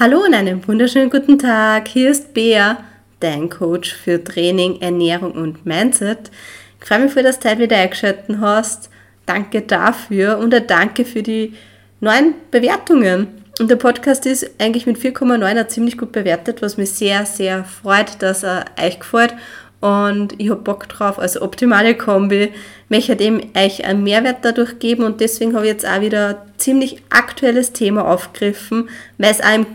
Hallo und einen wunderschönen guten Tag. Hier ist Bea, dein Coach für Training, Ernährung und Mindset. Ich freue mich, dass du heute wieder eingeschaltet hast. Danke dafür und ein Danke für die neuen Bewertungen. Und der Podcast ist eigentlich mit 4,9 ziemlich gut bewertet, was mich sehr, sehr freut, dass er euch gefällt. Und ich habe Bock drauf, als optimale Kombi möchte dem euch einen Mehrwert dadurch geben und deswegen habe ich jetzt auch wieder ein ziemlich aktuelles Thema aufgegriffen, weil es auch im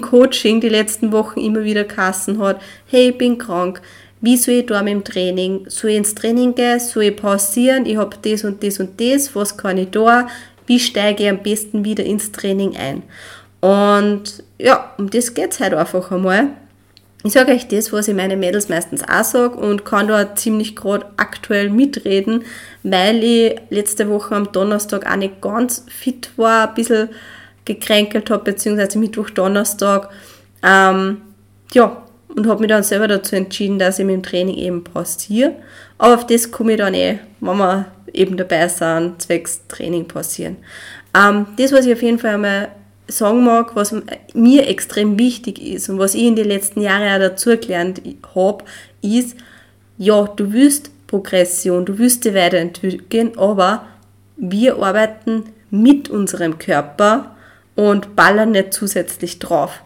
Coaching die letzten Wochen immer wieder Kassen hat, hey, ich bin krank, wie soll ich da mit dem Training? Soll ich ins Training gehen? Soll ich pausieren? Ich habe das und das und das, was kann ich da? Wie steige ich am besten wieder ins Training ein? Und ja, um das geht es halt einfach einmal. Ich sage euch das, was ich meine Mädels meistens auch sage und kann da ziemlich gerade aktuell mitreden, weil ich letzte Woche am Donnerstag auch nicht ganz fit war, ein bisschen gekränkelt habe, beziehungsweise Mittwoch, Donnerstag. Ähm, ja, und habe mich dann selber dazu entschieden, dass ich mit dem Training eben pausiere. Aber auf das komme ich dann eh, wenn wir eben dabei sind, zwecks Training pausieren. Ähm, das, was ich auf jeden Fall einmal sagen mag, was mir extrem wichtig ist und was ich in den letzten Jahren auch dazu gelernt habe, ist, ja, du willst Progression, du willst dich weiterentwickeln, aber wir arbeiten mit unserem Körper und ballern nicht zusätzlich drauf.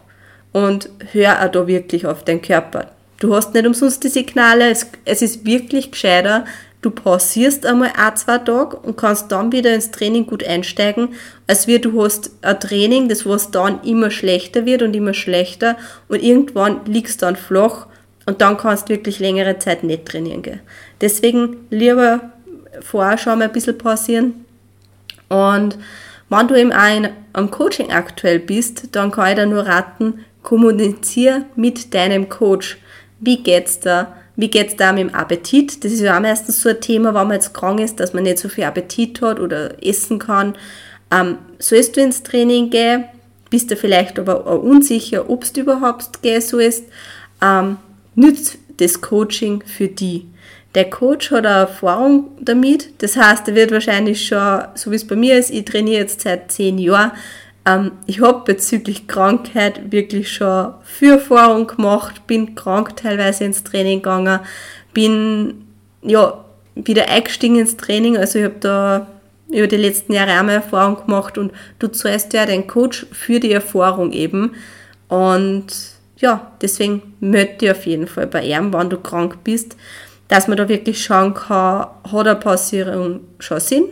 Und hör auch da wirklich auf deinen Körper. Du hast nicht umsonst die Signale, es, es ist wirklich gescheiter, du pausierst einmal ein, zwei Tage und kannst dann wieder ins Training gut einsteigen, als wie du hast ein Training, das was dann immer schlechter wird und immer schlechter und irgendwann liegst du dann flach und dann kannst du wirklich längere Zeit nicht trainieren gehen. Deswegen lieber vorher schon mal ein bisschen pausieren und wenn du auch am Coaching aktuell bist, dann kann ich dir nur raten, kommuniziere mit deinem Coach. Wie geht's da? Wie geht's da mit dem Appetit? Das ist ja auch meistens so ein Thema, wenn man jetzt krank ist, dass man nicht so viel Appetit hat oder essen kann. Ähm, sollst du ins Training gehen? Bist du vielleicht aber auch unsicher, ob du überhaupt gehen sollst? Ähm, nützt das Coaching für die. Der Coach hat eine Erfahrung damit. Das heißt, er wird wahrscheinlich schon, so wie es bei mir ist, ich trainiere jetzt seit zehn Jahren. Ähm, ich habe bezüglich Krankheit wirklich schon viel Erfahrung gemacht, bin krank teilweise ins Training gegangen, bin ja wieder eingestiegen ins Training. Also ich habe da über die letzten Jahre auch mal Erfahrung gemacht und du zahlst ja den Coach für die Erfahrung eben. Und ja, deswegen möchte ich auf jeden Fall bei ihm, wenn du krank bist dass man da wirklich schauen kann, hat eine Pausierung schon Sinn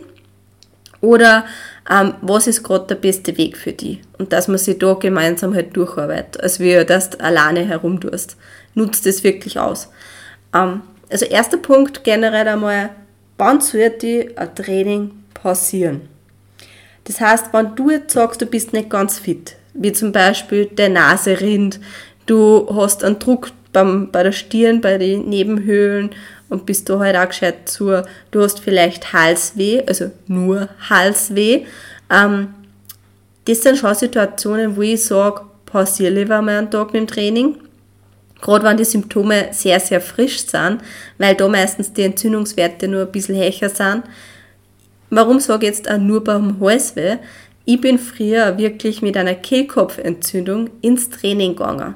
oder ähm, was ist gerade der beste Weg für die und dass man sich da gemeinsam halt durcharbeitet, als wie dass du alleine herumtust. Nutzt das wirklich aus. Ähm, also erster Punkt generell einmal, wann sollte ein Training passieren? Das heißt, wenn du jetzt sagst, du bist nicht ganz fit, wie zum Beispiel der Nase rinnt, du hast einen Druck beim, bei der Stirn, bei den Nebenhöhlen und bist du halt auch gescheit zu, du hast vielleicht Halsweh, also nur Halsweh. Ähm, das sind schon Situationen, wo ich sage, pausiere lieber mal einen Tag mit dem Training. Gerade wenn die Symptome sehr, sehr frisch sind, weil da meistens die Entzündungswerte nur ein bisschen höher sind. Warum sage ich jetzt auch nur beim Halsweh? Ich bin früher wirklich mit einer Kehlkopfentzündung ins Training gegangen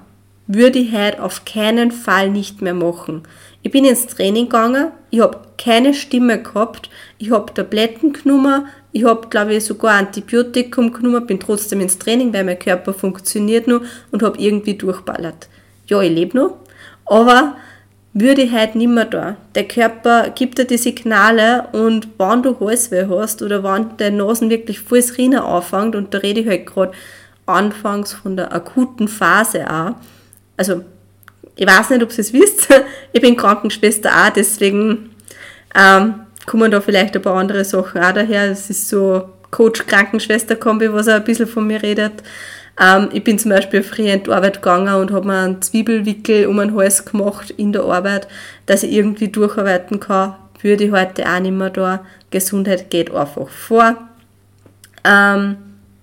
würde ich heute auf keinen Fall nicht mehr machen. Ich bin ins Training gegangen, ich habe keine Stimme gehabt, ich habe Tabletten genommen, ich habe, glaube ich, sogar Antibiotikum genommen, bin trotzdem ins Training, weil mein Körper funktioniert noch und habe irgendwie durchballert. Ja, ich lebe noch, aber würde ich heute nicht mehr da. Der Körper gibt dir die Signale und wenn du Halsweh hast oder wenn der Nasen wirklich volles Rinnen anfängt, und da rede ich halt gerade anfangs von der akuten Phase auch, also ich weiß nicht, ob ihr es wisst, ich bin Krankenschwester auch, deswegen ähm, kommen da vielleicht ein paar andere Sachen auch daher. Es ist so Coach-Krankenschwester-Kombi, was auch ein bisschen von mir redet. Ähm, ich bin zum Beispiel früher in die Arbeit gegangen und habe mir einen Zwiebelwickel um den Hals gemacht in der Arbeit, dass ich irgendwie durcharbeiten kann. Würde ich heute auch nicht mehr da. Gesundheit geht einfach vor. Ähm,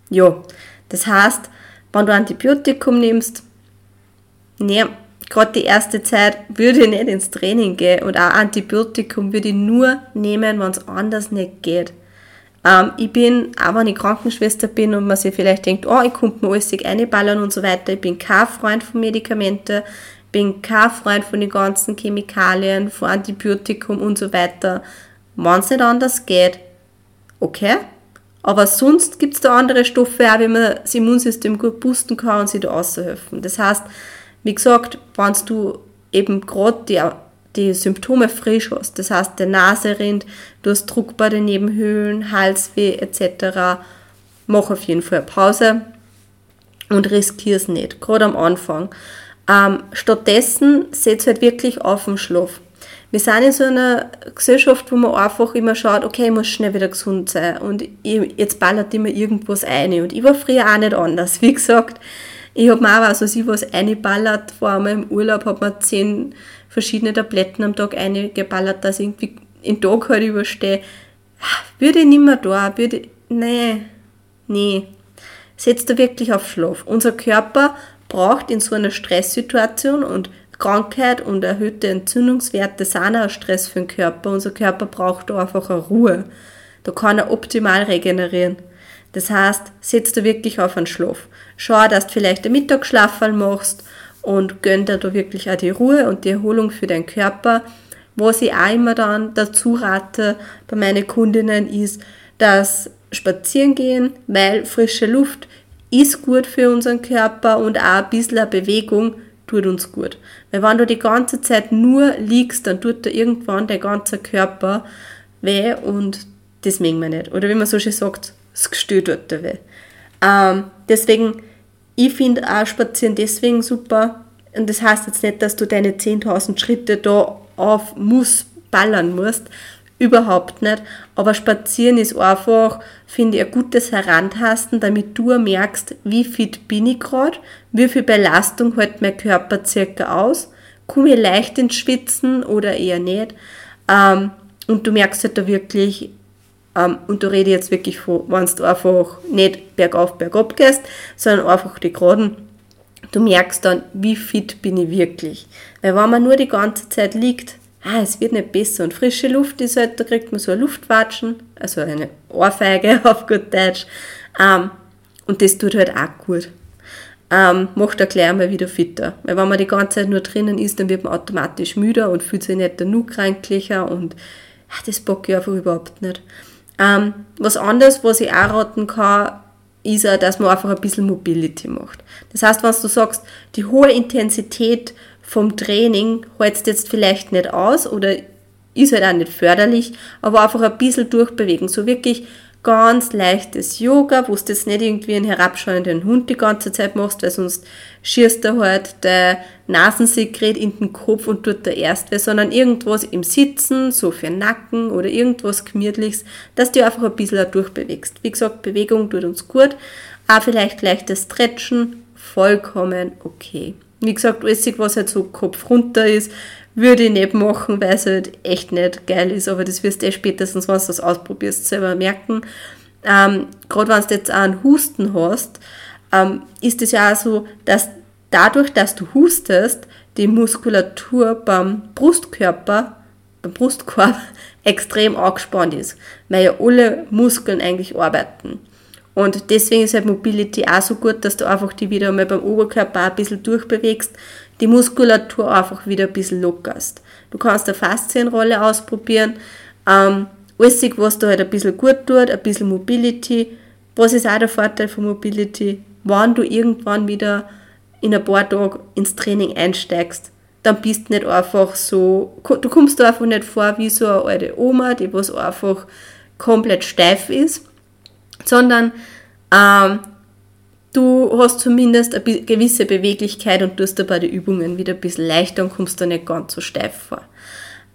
ja, das heißt, wenn du Antibiotikum nimmst, Nee, gerade die erste Zeit würde ich nicht ins Training gehen und auch Antibiotikum würde ich nur nehmen, wenn es anders nicht geht. Ähm, ich bin, auch wenn ich Krankenschwester bin und man sich vielleicht denkt, oh, ich könnte mir alles einballern und so weiter, ich bin kein Freund von Medikamenten, bin kein Freund von den ganzen Chemikalien, von Antibiotikum und so weiter. Wenn es nicht anders geht, okay. Aber sonst gibt es da andere Stoffe, auch wie man das Immunsystem gut boosten kann und sich da aushelfen. Das heißt, wie gesagt, wenn du eben gerade die, die Symptome frisch hast, das heißt, der Nase rinnt, du hast Druck bei den Nebenhöhlen, Halsweh etc., mach auf jeden Fall Pause und riskier es nicht, gerade am Anfang. Ähm, stattdessen setzt halt wirklich auf den Schlaf. Wir sind in so einer Gesellschaft, wo man einfach immer schaut, okay, ich muss schnell wieder gesund sein und ich, jetzt ballert immer irgendwas ein. Und ich war früher auch nicht anders. Wie gesagt, ich habe mir auch, also sie was eingeballert, vor allem im Urlaub, habe mir zehn verschiedene Tabletten am Tag eingeballert, dass ich irgendwie den Tag halt überstehe. Würde ich nicht mehr da, würde ich, nee, nee. Setzt da wirklich auf Schlaf. Unser Körper braucht in so einer Stresssituation und Krankheit und erhöhte Entzündungswerte sind auch Stress für den Körper. Unser Körper braucht da einfach eine Ruhe. Da kann er optimal regenerieren. Das heißt, setz da wirklich auf einen Schlaf. Schau, dass du vielleicht einen Mittagsschlaf machst und gönn dir da wirklich auch die Ruhe und die Erholung für deinen Körper. Was ich auch immer dann dazu rate bei meinen Kundinnen ist, dass spazieren gehen, weil frische Luft ist gut für unseren Körper und auch ein bisschen Bewegung tut uns gut. Weil wenn du die ganze Zeit nur liegst, dann tut dir irgendwann dein ganzer Körper weh und das mögen wir nicht. Oder wie man so schön sagt, das Gestühl dir weh. Ähm, deswegen, ich finde auch Spazieren deswegen super. Und das heißt jetzt nicht, dass du deine 10.000 Schritte da auf muss ballern musst, Überhaupt nicht. Aber spazieren ist einfach, finde ich, ein gutes Herantasten, damit du merkst, wie fit bin ich gerade, wie viel Belastung hält mein Körper circa aus, komme ich leicht ins Schwitzen oder eher nicht. Ähm, und du merkst halt da wirklich, ähm, und du rede jetzt wirklich von, wenn du einfach nicht bergauf, bergab gehst, sondern einfach die Geraden, du merkst dann, wie fit bin ich wirklich. Weil wenn man nur die ganze Zeit liegt, ah, es wird nicht besser. Und frische Luft ist halt, da kriegt man so ein Luftwatschen, also eine Ohrfeige auf gut Deutsch. Ähm, und das tut halt auch gut. Ähm, macht auch gleich mal wieder fitter. Weil wenn man die ganze Zeit nur drinnen ist, dann wird man automatisch müder und fühlt sich nicht genug kränklicher und ach, das bocke ich einfach überhaupt nicht. Ähm, was anderes, was ich auch raten kann, ist auch, dass man einfach ein bisschen Mobility macht. Das heißt, wenn du sagst, die hohe Intensität vom Training hältst jetzt vielleicht nicht aus oder ist halt auch nicht förderlich, aber einfach ein bisschen durchbewegen. So wirklich ganz leichtes Yoga, wo du jetzt nicht irgendwie einen herabschauenden Hund die ganze Zeit machst, weil sonst schierst du halt der Nasensekret in den Kopf und tut der erst weh, sondern irgendwas im Sitzen, so für Nacken oder irgendwas Gemütliches, dass du einfach ein bisschen durchbewegst. Wie gesagt, Bewegung tut uns gut, auch vielleicht leichtes Stretchen, vollkommen okay. Wie gesagt, alles, was halt so Kopf runter ist, würde ich nicht machen, weil es halt echt nicht geil ist, aber das wirst du eh spätestens, wenn du das ausprobierst, selber merken. Ähm, Gerade wenn du jetzt auch einen Husten hast, ähm, ist es ja auch so, dass dadurch, dass du hustest, die Muskulatur beim Brustkörper, beim Brustkorb extrem angespannt ist, weil ja alle Muskeln eigentlich arbeiten. Und deswegen ist halt Mobility auch so gut, dass du einfach die wieder mal beim Oberkörper ein bisschen durchbewegst, die Muskulatur einfach wieder ein bisschen lockerst. Du kannst eine Faszienrolle ausprobieren, ähm, alles, was da halt ein bisschen gut tut, ein bisschen Mobility. Was ist auch der Vorteil von Mobility? Wenn du irgendwann wieder in ein paar Tagen ins Training einsteigst, dann bist du nicht einfach so, du kommst einfach nicht vor wie so eine alte Oma, die was einfach komplett steif ist, sondern ähm, du hast zumindest eine gewisse Beweglichkeit und tust dir bei den Übungen wieder ein bisschen leichter und kommst da nicht ganz so steif vor.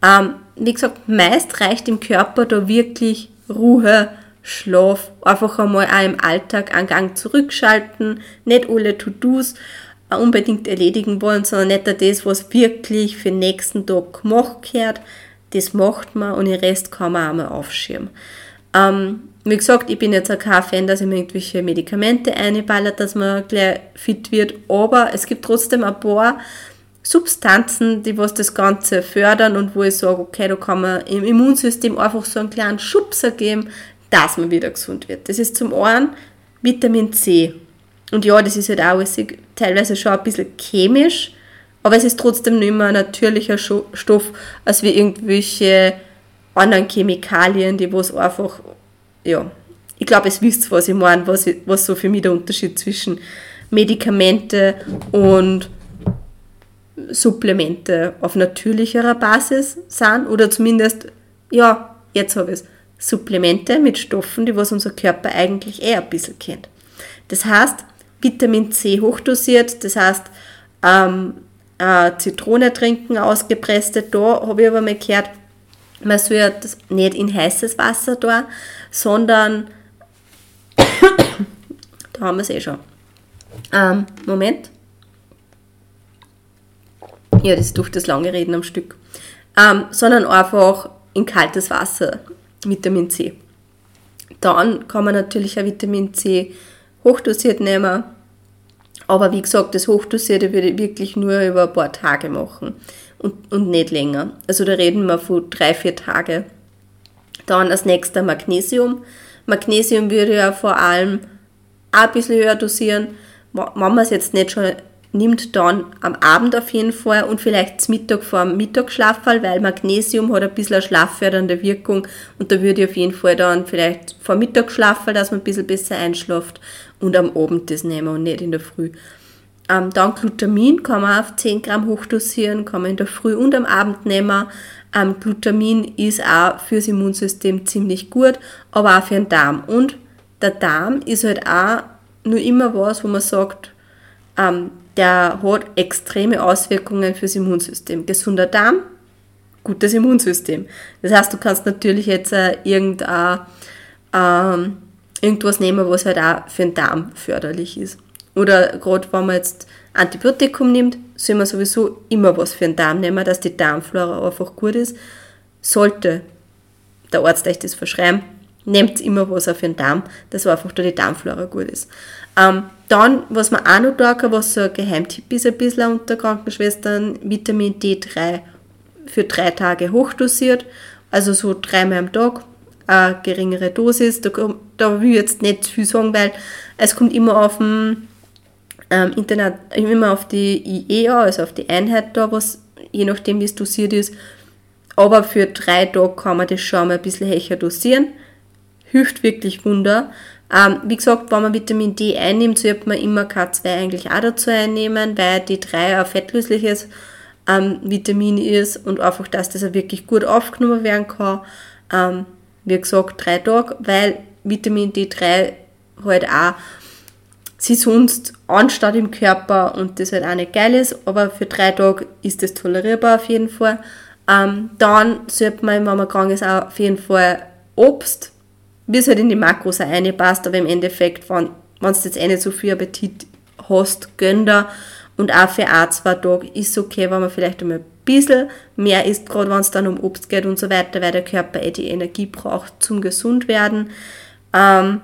Ähm, wie gesagt, meist reicht im Körper da wirklich Ruhe, Schlaf, einfach einmal auch im Alltag einen Gang zurückschalten, nicht alle To-Dos unbedingt erledigen wollen, sondern nicht das, was wirklich für den nächsten Tag gemacht wird, das macht man und den Rest kann man auch mal aufschirmen. Ähm, wie gesagt, ich bin jetzt auch kein Fan, dass ich mir irgendwelche Medikamente einballert, dass man gleich fit wird, aber es gibt trotzdem ein paar Substanzen, die was das Ganze fördern und wo ich sage, okay, da kann man im Immunsystem einfach so einen kleinen Schubser geben, dass man wieder gesund wird. Das ist zum einen Vitamin C. Und ja, das ist halt auch teilweise schon ein bisschen chemisch, aber es ist trotzdem nicht mehr ein natürlicher Stoff, als wie irgendwelche anderen Chemikalien, die was einfach, ja, ich glaube, es wisst, was ich meine, was, was so für mich der Unterschied zwischen Medikamente und Supplemente auf natürlicherer Basis sind oder zumindest, ja, jetzt habe ich es, Supplemente mit Stoffen, die was unser Körper eigentlich eher ein bisschen kennt. Das heißt, Vitamin C hochdosiert, das heißt, ähm, äh, Zitrone trinken, ausgepresste, da habe ich aber mal gehört, man soll ja das nicht in heißes Wasser da, sondern da haben wir es eh schon. Ähm, Moment. Ja, das ist durch das lange Reden am Stück. Ähm, sondern einfach in kaltes Wasser, Vitamin C. Dann kann man natürlich auch Vitamin C hochdosiert nehmen. Aber wie gesagt, das Hochdosierte würde ich wirklich nur über ein paar Tage machen und, und nicht länger. Also da reden wir von drei, vier Tage. Dann als nächster Magnesium. Magnesium würde ja vor allem auch ein bisschen höher dosieren. Wenn man es jetzt nicht schon nimmt, dann am Abend auf jeden Fall und vielleicht zum Mittag vor dem Mittagsschlafall, weil Magnesium hat ein bisschen eine schlaffördernde Wirkung und da würde ich auf jeden Fall dann vielleicht vor Mittagsschlafall, dass man ein bisschen besser einschlaft und am Abend das nehmen und nicht in der Früh. Ähm, dann Glutamin kann man auf 10 Gramm hochdosieren, kann man in der Früh und am Abend nehmen. Ähm, Glutamin ist auch fürs Immunsystem ziemlich gut, aber auch für den Darm. Und der Darm ist halt auch nur immer was, wo man sagt, ähm, der hat extreme Auswirkungen fürs Immunsystem. Gesunder Darm, gutes Immunsystem. Das heißt, du kannst natürlich jetzt äh, irgendein, ähm, irgendwas nehmen, was halt auch für den Darm förderlich ist. Oder gerade wenn man jetzt Antibiotikum nimmt, soll man sowieso immer was für den Darm nehmen, dass die Darmflora einfach gut ist. Sollte der Arzt euch das verschreiben, nehmt immer was auf den Darm, dass einfach da die Darmflora gut ist. Ähm, dann, was man auch noch da kann, was so ein Geheimtipp ist ein bisschen unter Krankenschwestern, Vitamin D3 für drei Tage hochdosiert, also so dreimal am Tag, eine geringere Dosis. Da, da will ich jetzt nicht viel sagen, weil es kommt immer auf dem ähm, Internet, immer auf die IEA, also auf die Einheit da, was je nachdem wie es dosiert ist. Aber für drei Tage kann man das schon mal ein bisschen höher dosieren hilft wirklich Wunder. Ähm, wie gesagt, wenn man Vitamin D einnimmt, sollte man immer K2 eigentlich auch dazu einnehmen, weil D3 ein fettlösliches ähm, Vitamin ist und einfach, dass das auch wirklich gut aufgenommen werden kann. Ähm, wie gesagt, drei Tage, weil Vitamin D3 halt auch sie sonst anstatt im Körper und das halt auch nicht geil ist, aber für drei Tage ist das tolerierbar auf jeden Fall. Ähm, dann sollte man, wenn man krank ist, auch auf jeden Fall Obst wie es halt in die Makros auch reinpasst, aber im Endeffekt, wenn, du jetzt eh nicht so viel Appetit hast, gönn da. Und auch für ein, zwei Tage ist es okay, wenn man vielleicht einmal ein bisschen mehr isst, gerade wenn es dann um Obst geht und so weiter, weil der Körper eh die Energie braucht zum gesund werden. Ähm,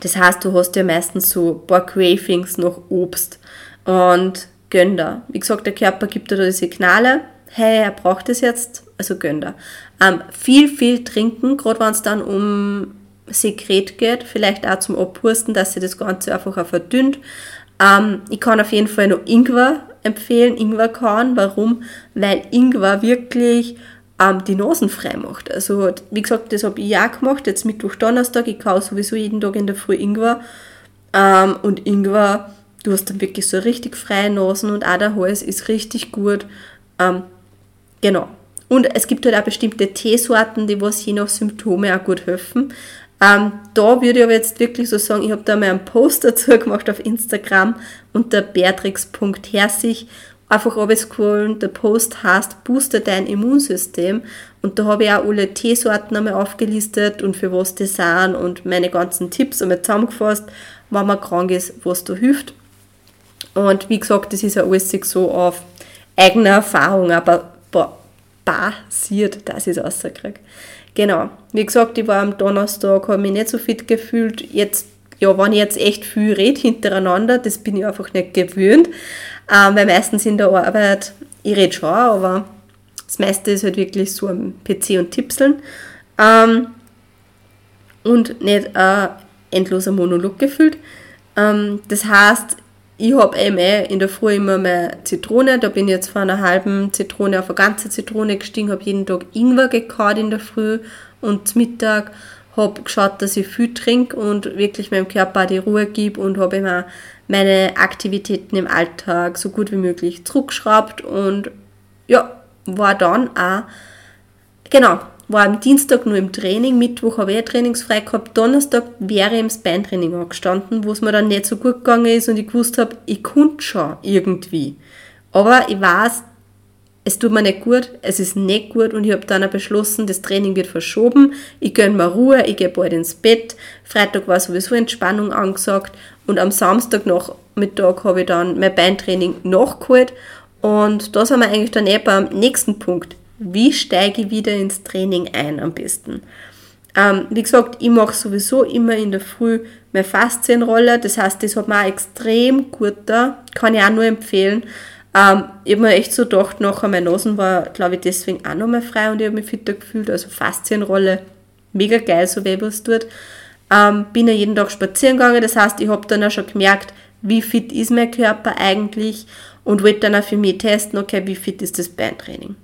das heißt, du hast ja meistens so ein paar Cravings nach Obst und gönn da. Wie gesagt, der Körper gibt dir da die Signale, hey, er braucht es jetzt, also gönn da. Ähm, viel, viel trinken, gerade wenn es dann um Sekret geht, vielleicht auch zum Abhusten, dass sie das Ganze einfach auch verdünnt. Ähm, ich kann auf jeden Fall noch Ingwer empfehlen, Ingwerkorn. Warum? Weil Ingwer wirklich ähm, die Nasen frei macht. Also, wie gesagt, das habe ich auch gemacht, jetzt Mittwoch, Donnerstag. Ich kaufe sowieso jeden Tag in der Früh Ingwer. Ähm, und Ingwer, du hast dann wirklich so richtig freie Nasen und auch der Hals ist richtig gut. Ähm, genau. Und es gibt halt auch bestimmte Teesorten, die was je nach Symptome auch gut helfen. Ähm, da würde ich aber jetzt wirklich so sagen, ich habe da mal einen Post dazu gemacht auf Instagram unter beatrix.herzig. Einfach abscrollen, der Post heißt Booster dein Immunsystem und da habe ich auch alle Teesorten einmal aufgelistet und für was die sind und meine ganzen Tipps einmal zusammengefasst, wenn man krank ist, was da hilft. Und wie gesagt, das ist ja alles so auf eigene Erfahrung, aber basiert, dass ich es rauskriege. Genau. Wie gesagt, ich war am Donnerstag, habe mich nicht so fit gefühlt. Jetzt, ja, wenn ich jetzt echt viel rede hintereinander, das bin ich einfach nicht gewöhnt. Ähm, weil meistens in der Arbeit, ich rede schon, aber das meiste ist halt wirklich so am PC und Tipseln. Ähm, und nicht ein endloser Monolog gefühlt. Ähm, das heißt, ich habe eben eh in der Früh immer mehr Zitrone, da bin ich jetzt von einer halben Zitrone auf eine ganze Zitrone gestiegen, habe jeden Tag Ingwer gekaut in der Früh und zum Mittag habe geschaut, dass ich viel trinke und wirklich meinem Körper die Ruhe gebe und habe immer meine Aktivitäten im Alltag so gut wie möglich zurückgeschraubt und ja, war dann auch, genau, war am Dienstag nur im Training, Mittwoch habe ich ein trainingsfrei gehabt, Donnerstag wäre ich im Spine-Training angestanden, wo es mir dann nicht so gut gegangen ist und ich gewusst habe, ich konnte schon irgendwie. Aber ich weiß, es tut mir nicht gut, es ist nicht gut und ich habe dann auch beschlossen, das Training wird verschoben, ich gönne mir Ruhe, ich gehe bald ins Bett. Freitag war sowieso Entspannung angesagt und am Samstag noch Mittag habe ich dann mein Beintraining nachgeholt und da sind wir eigentlich dann eh beim nächsten Punkt wie steige ich wieder ins Training ein am besten. Ähm, wie gesagt, ich mache sowieso immer in der Früh meine Faszienrolle, das heißt, das hat mir auch extrem gut da, kann ich auch nur empfehlen. Ähm, ich habe mir echt so gedacht, nachher meine Nasen war, glaube ich, deswegen auch nochmal frei und ich habe mich fitter gefühlt, also Faszienrolle, mega geil, so wie was tut. Ähm, bin ja jeden Tag spazieren gegangen, das heißt, ich habe dann auch schon gemerkt, wie fit ist mein Körper eigentlich und wollte dann auch für mich testen, okay, wie fit ist das Beintraining.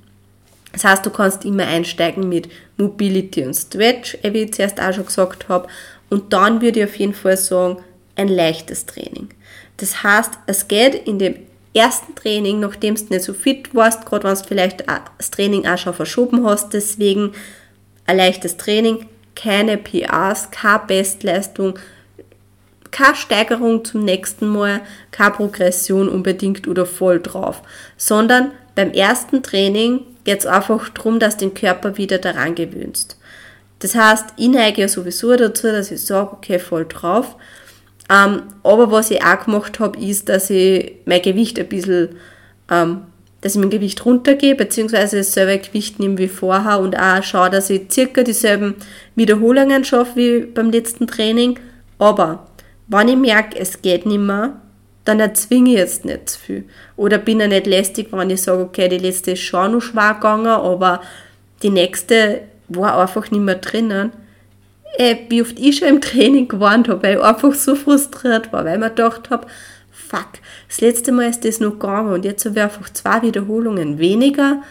Das heißt, du kannst immer einsteigen mit Mobility und Stretch, wie ich zuerst auch schon gesagt habe. Und dann würde ich auf jeden Fall sagen, ein leichtes Training. Das heißt, es geht in dem ersten Training, nachdem du nicht so fit warst, gerade wenn du vielleicht das Training auch schon verschoben hast, deswegen ein leichtes Training, keine PAs, keine Bestleistung, keine Steigerung zum nächsten Mal, keine Progression unbedingt oder voll drauf, sondern beim ersten Training geht es einfach darum, dass du den Körper wieder daran gewöhnst. Das heißt, ich neige ja sowieso dazu, dass ich sage, okay, voll drauf. Ähm, aber was ich auch gemacht habe, ist, dass ich mein Gewicht ein bisschen, ähm, dass ich mein Gewicht runtergehe, beziehungsweise dasselbe Gewicht nehme wie vorher und auch schaue, dass ich circa dieselben Wiederholungen schaffe wie beim letzten Training. Aber wenn ich merke, es geht nicht mehr, dann erzwinge ich jetzt nicht zu viel. Oder bin ich nicht lästig, wenn ich sage, okay, die letzte ist schon noch schwer gegangen, aber die nächste war einfach nicht mehr drinnen. Äh, wie oft ich schon im Training gewarnt habe, weil ich einfach so frustriert war, weil ich mir gedacht habe, fuck, das letzte Mal ist das noch gegangen und jetzt habe ich einfach zwei Wiederholungen weniger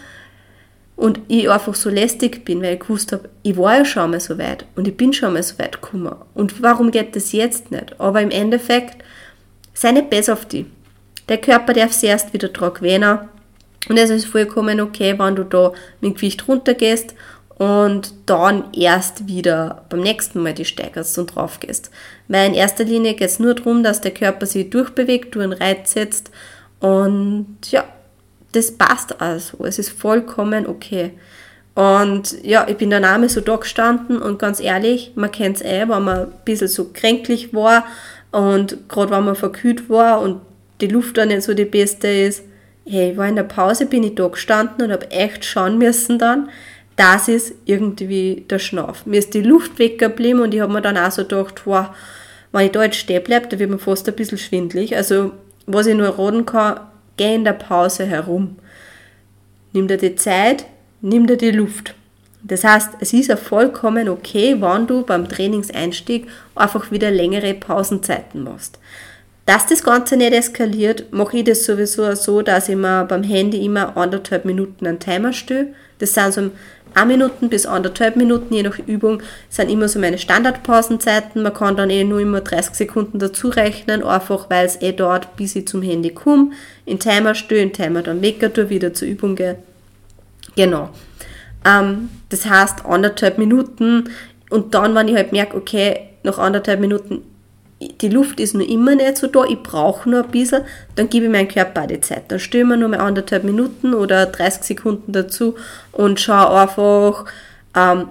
und ich einfach so lästig bin, weil ich gewusst habe, ich war ja schon mal so weit und ich bin schon mal so weit gekommen. Und warum geht das jetzt nicht? Aber im Endeffekt sei nicht besser auf die. Der Körper darf sich erst wieder dran gewöhnen. Und es ist vollkommen okay, wenn du da mit dem Gewicht runtergehst und dann erst wieder beim nächsten Mal die steigerst und drauf gehst. Weil in erster Linie geht es nur darum, dass der Körper sich durchbewegt, du einen Reiz setzt und ja, das passt also. Es ist vollkommen okay. Und ja, ich bin dann einmal so da gestanden und ganz ehrlich, man kennt es eh, wenn man ein bisschen so kränklich war und gerade wenn man verkühlt war und die Luft dann nicht so die beste ist, hey, ich war in der Pause, bin ich da gestanden und habe echt schauen müssen dann, das ist irgendwie der Schnauf. Mir ist die Luft weggeblieben und ich habe mir dann auch so gedacht, wow, wenn ich da jetzt stehen bleibe, da wird mir fast ein bisschen schwindlig. Also, was ich nur raten kann, geh in der Pause herum. Nimm dir die Zeit, nimm dir die Luft. Das heißt, es ist ja vollkommen okay, wenn du beim Trainingseinstieg einfach wieder längere Pausenzeiten machst. Dass das Ganze nicht eskaliert, mache ich das sowieso so, dass ich mir beim Handy immer anderthalb Minuten einen Timer stelle. Das sind so ein Minuten bis anderthalb Minuten, je nach Übung, sind immer so meine Standardpausenzeiten. Man kann dann eh nur immer 30 Sekunden dazu rechnen, einfach weil es eh dauert, bis ich zum Handy komme. In Timer stelle, in Timer dann Wecker tue, wieder zur Übung gehe. Genau. Ähm, das heißt anderthalb Minuten und dann, wenn ich halt merke, okay, nach anderthalb Minuten, die Luft ist noch immer nicht so da, ich brauche noch ein bisschen, dann gebe ich meinem Körper die Zeit. Dann stellen wir nur mal anderthalb Minuten oder 30 Sekunden dazu und schaue einfach, ähm,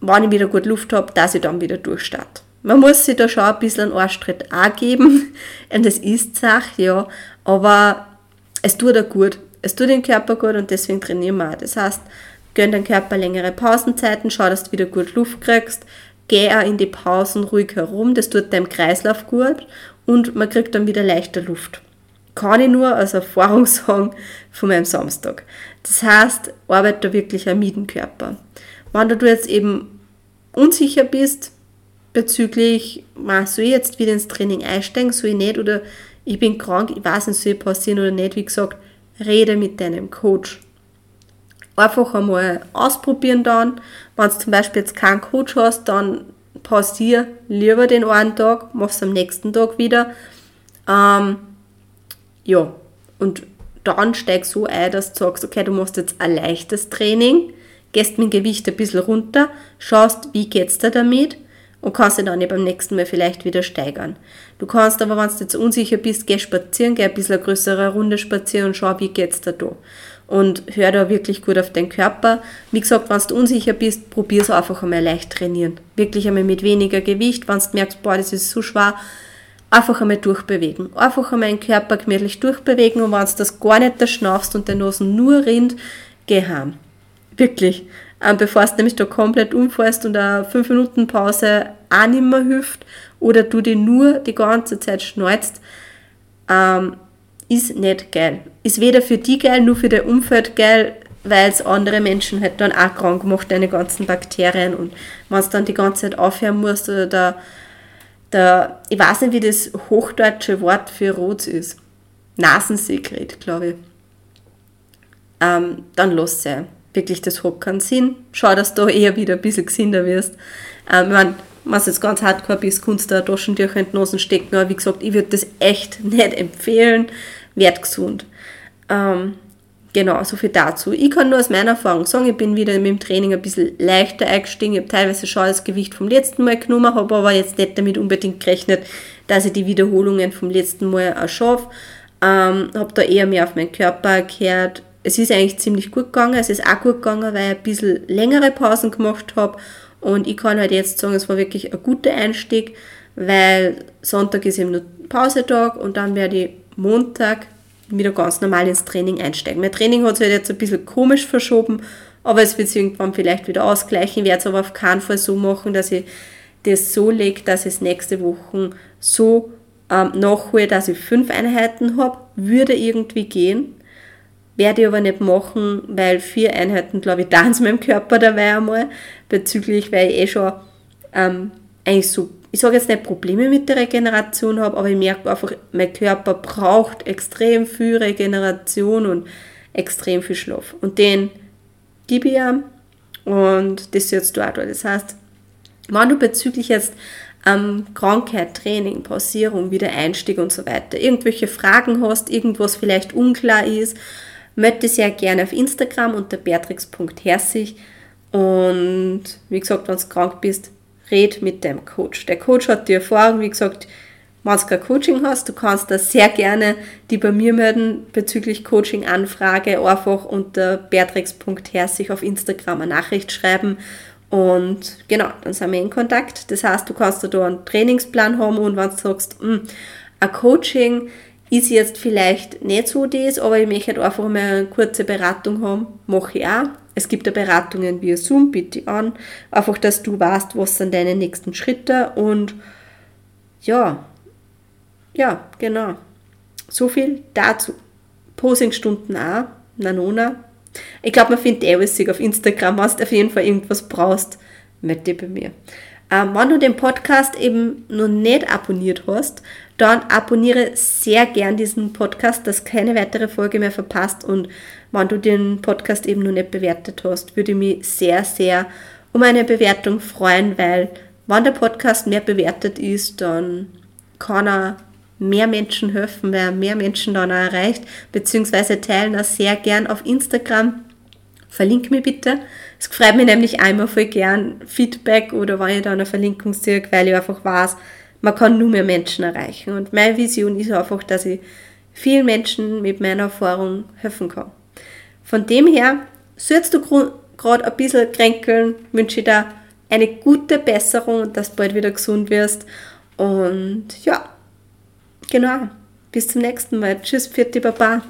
wenn ich wieder gut Luft habe, dass ich dann wieder durchstarte. Man muss sich da schon ein bisschen einen Arschtritt auch geben, und das ist Sache, ja, aber es tut auch gut. Es tut dem Körper gut und deswegen trainieren wir auch. Das heißt, Gönn deinem Körper längere Pausenzeiten, schau, dass du wieder gut Luft kriegst. Geh auch in die Pausen ruhig herum, das tut deinem Kreislauf gut und man kriegt dann wieder leichter Luft. Kann ich nur als Erfahrung sagen von meinem Samstag. Das heißt, arbeite da wirklich am Miedenkörper. Wenn du jetzt eben unsicher bist, bezüglich, soll ich jetzt wieder ins Training einsteigen, soll ich nicht oder ich bin krank, ich weiß nicht, soll ich passieren oder nicht, wie gesagt, rede mit deinem Coach. Einfach einmal ausprobieren dann. Wenn du zum Beispiel jetzt keinen Coach hast, dann pausier lieber den einen Tag, mach's am nächsten Tag wieder. Ähm, ja, und dann steig so ein, dass du sagst, okay, du machst jetzt ein leichtes Training, gehst mit dem Gewicht ein bisschen runter, schaust, wie geht's dir damit und kannst dich dann beim nächsten Mal vielleicht wieder steigern. Du kannst aber, wenn du jetzt unsicher bist, geh spazieren, geh ein bisschen eine größere Runde spazieren und schau, wie geht's dir da. Und hör da wirklich gut auf deinen Körper. Wie gesagt, wenn du unsicher bist, probier es einfach einmal leicht trainieren. Wirklich einmal mit weniger Gewicht, wenn du merkst, boah, das ist so schwer, einfach einmal durchbewegen. Einfach einmal den Körper gemütlich durchbewegen und wenn du das gar nicht schnaufst und der Nosen nur rinnt, geh heim. Wirklich. Ähm, bevor du nämlich da komplett umfährst und eine 5 Minuten Pause auch nicht mehr hilft oder du die nur die ganze Zeit schneuzt, ähm, ist nicht geil. Ist weder für die geil, nur für dein Umfeld geil, weil es andere Menschen halt dann auch krank macht, deine ganzen Bakterien und wenn du dann die ganze Zeit aufhören musst oder da, da, ich weiß nicht, wie das hochdeutsche Wort für rot ist. Nasensekret, glaube ich. Ähm, dann lass es wirklich, das hat keinen Sinn. Schau, dass du eher wieder ein bisschen gesünder wirst. Ähm, ich meine, du jetzt ganz hardcore bist, kannst du ein Taschentücher in die Nase stecken, aber wie gesagt, ich würde das echt nicht empfehlen. Werd gesund. Ähm, genau, so viel dazu. Ich kann nur aus meiner Erfahrung sagen, ich bin wieder mit dem Training ein bisschen leichter eingestiegen. Ich habe teilweise schon das Gewicht vom letzten Mal genommen, habe aber jetzt nicht damit unbedingt gerechnet, dass ich die Wiederholungen vom letzten Mal auch schaffe. Ähm, habe da eher mehr auf meinen Körper gehört, es ist eigentlich ziemlich gut gegangen. Es ist auch gut gegangen, weil ich ein bisschen längere Pausen gemacht habe. Und ich kann halt jetzt sagen, es war wirklich ein guter Einstieg, weil Sonntag ist eben nur Pausetag und dann werde ich Montag wieder ganz normal ins Training einsteigen. Mein Training hat sich halt jetzt ein bisschen komisch verschoben, aber es wird sich irgendwann vielleicht wieder ausgleichen. Ich werde es aber auf keinen Fall so machen, dass ich das so lege, dass ich es nächste Woche so ähm, nachhole, dass ich fünf Einheiten habe. Würde irgendwie gehen. Werde ich aber nicht machen, weil vier Einheiten, glaube ich, in meinem Körper dabei einmal, bezüglich, weil ich eh schon ähm, eigentlich so, ich sage jetzt nicht Probleme mit der Regeneration habe, aber ich merke einfach, mein Körper braucht extrem viel Regeneration und extrem viel Schlaf. Und den gebe ich ihm und das jetzt da. Das heißt, wenn du bezüglich jetzt ähm, Krankheit, Training, Pausierung, Wiedereinstieg und so weiter, irgendwelche Fragen hast, irgendwas vielleicht unklar ist, Möchte sehr gerne auf Instagram unter beatrix.herzig. Und wie gesagt, wenn du krank bist, red mit deinem Coach. Der Coach hat die Erfahrung, wie gesagt, wenn du kein Coaching hast, du kannst da sehr gerne die bei mir melden bezüglich Coaching-Anfrage, einfach unter beatrix.herzig auf Instagram eine Nachricht schreiben und genau, dann sind wir in Kontakt. Das heißt, du kannst da einen Trainingsplan haben und wenn du sagst, mh, hm, ein Coaching ist jetzt vielleicht nicht so das, aber ich möchte einfach mal eine kurze Beratung haben, mache ich auch. Es gibt ja Beratungen via Zoom, bitte an. Einfach, dass du weißt, was sind deine nächsten Schritte und ja, ja, genau. So viel dazu. Posingstunden auch, Nanona. Ich glaube, man findet eh auf Instagram, du auf jeden Fall irgendwas brauchst, melde dich bei mir. Ähm, wenn du den Podcast eben noch nicht abonniert hast, dann abonniere sehr gern diesen Podcast, dass keine weitere Folge mehr verpasst. Und wenn du den Podcast eben noch nicht bewertet hast, würde ich mich sehr, sehr um eine Bewertung freuen, weil wenn der Podcast mehr bewertet ist, dann kann er mehr Menschen helfen, weil er mehr Menschen dann auch erreicht, beziehungsweise teilen auch sehr gern auf Instagram. Verlink mich bitte. Es freut mich nämlich einmal voll gern Feedback oder wenn ich da eine Verlinkung sehe, weil ich einfach weiß, man kann nur mehr Menschen erreichen. Und meine Vision ist einfach, dass ich vielen Menschen mit meiner Erfahrung helfen kann. Von dem her, sollst du gerade ein bisschen kränkeln, wünsche ich dir eine gute Besserung und dass du bald wieder gesund wirst. Und ja, genau. Bis zum nächsten Mal. Tschüss, Pfiat Baba.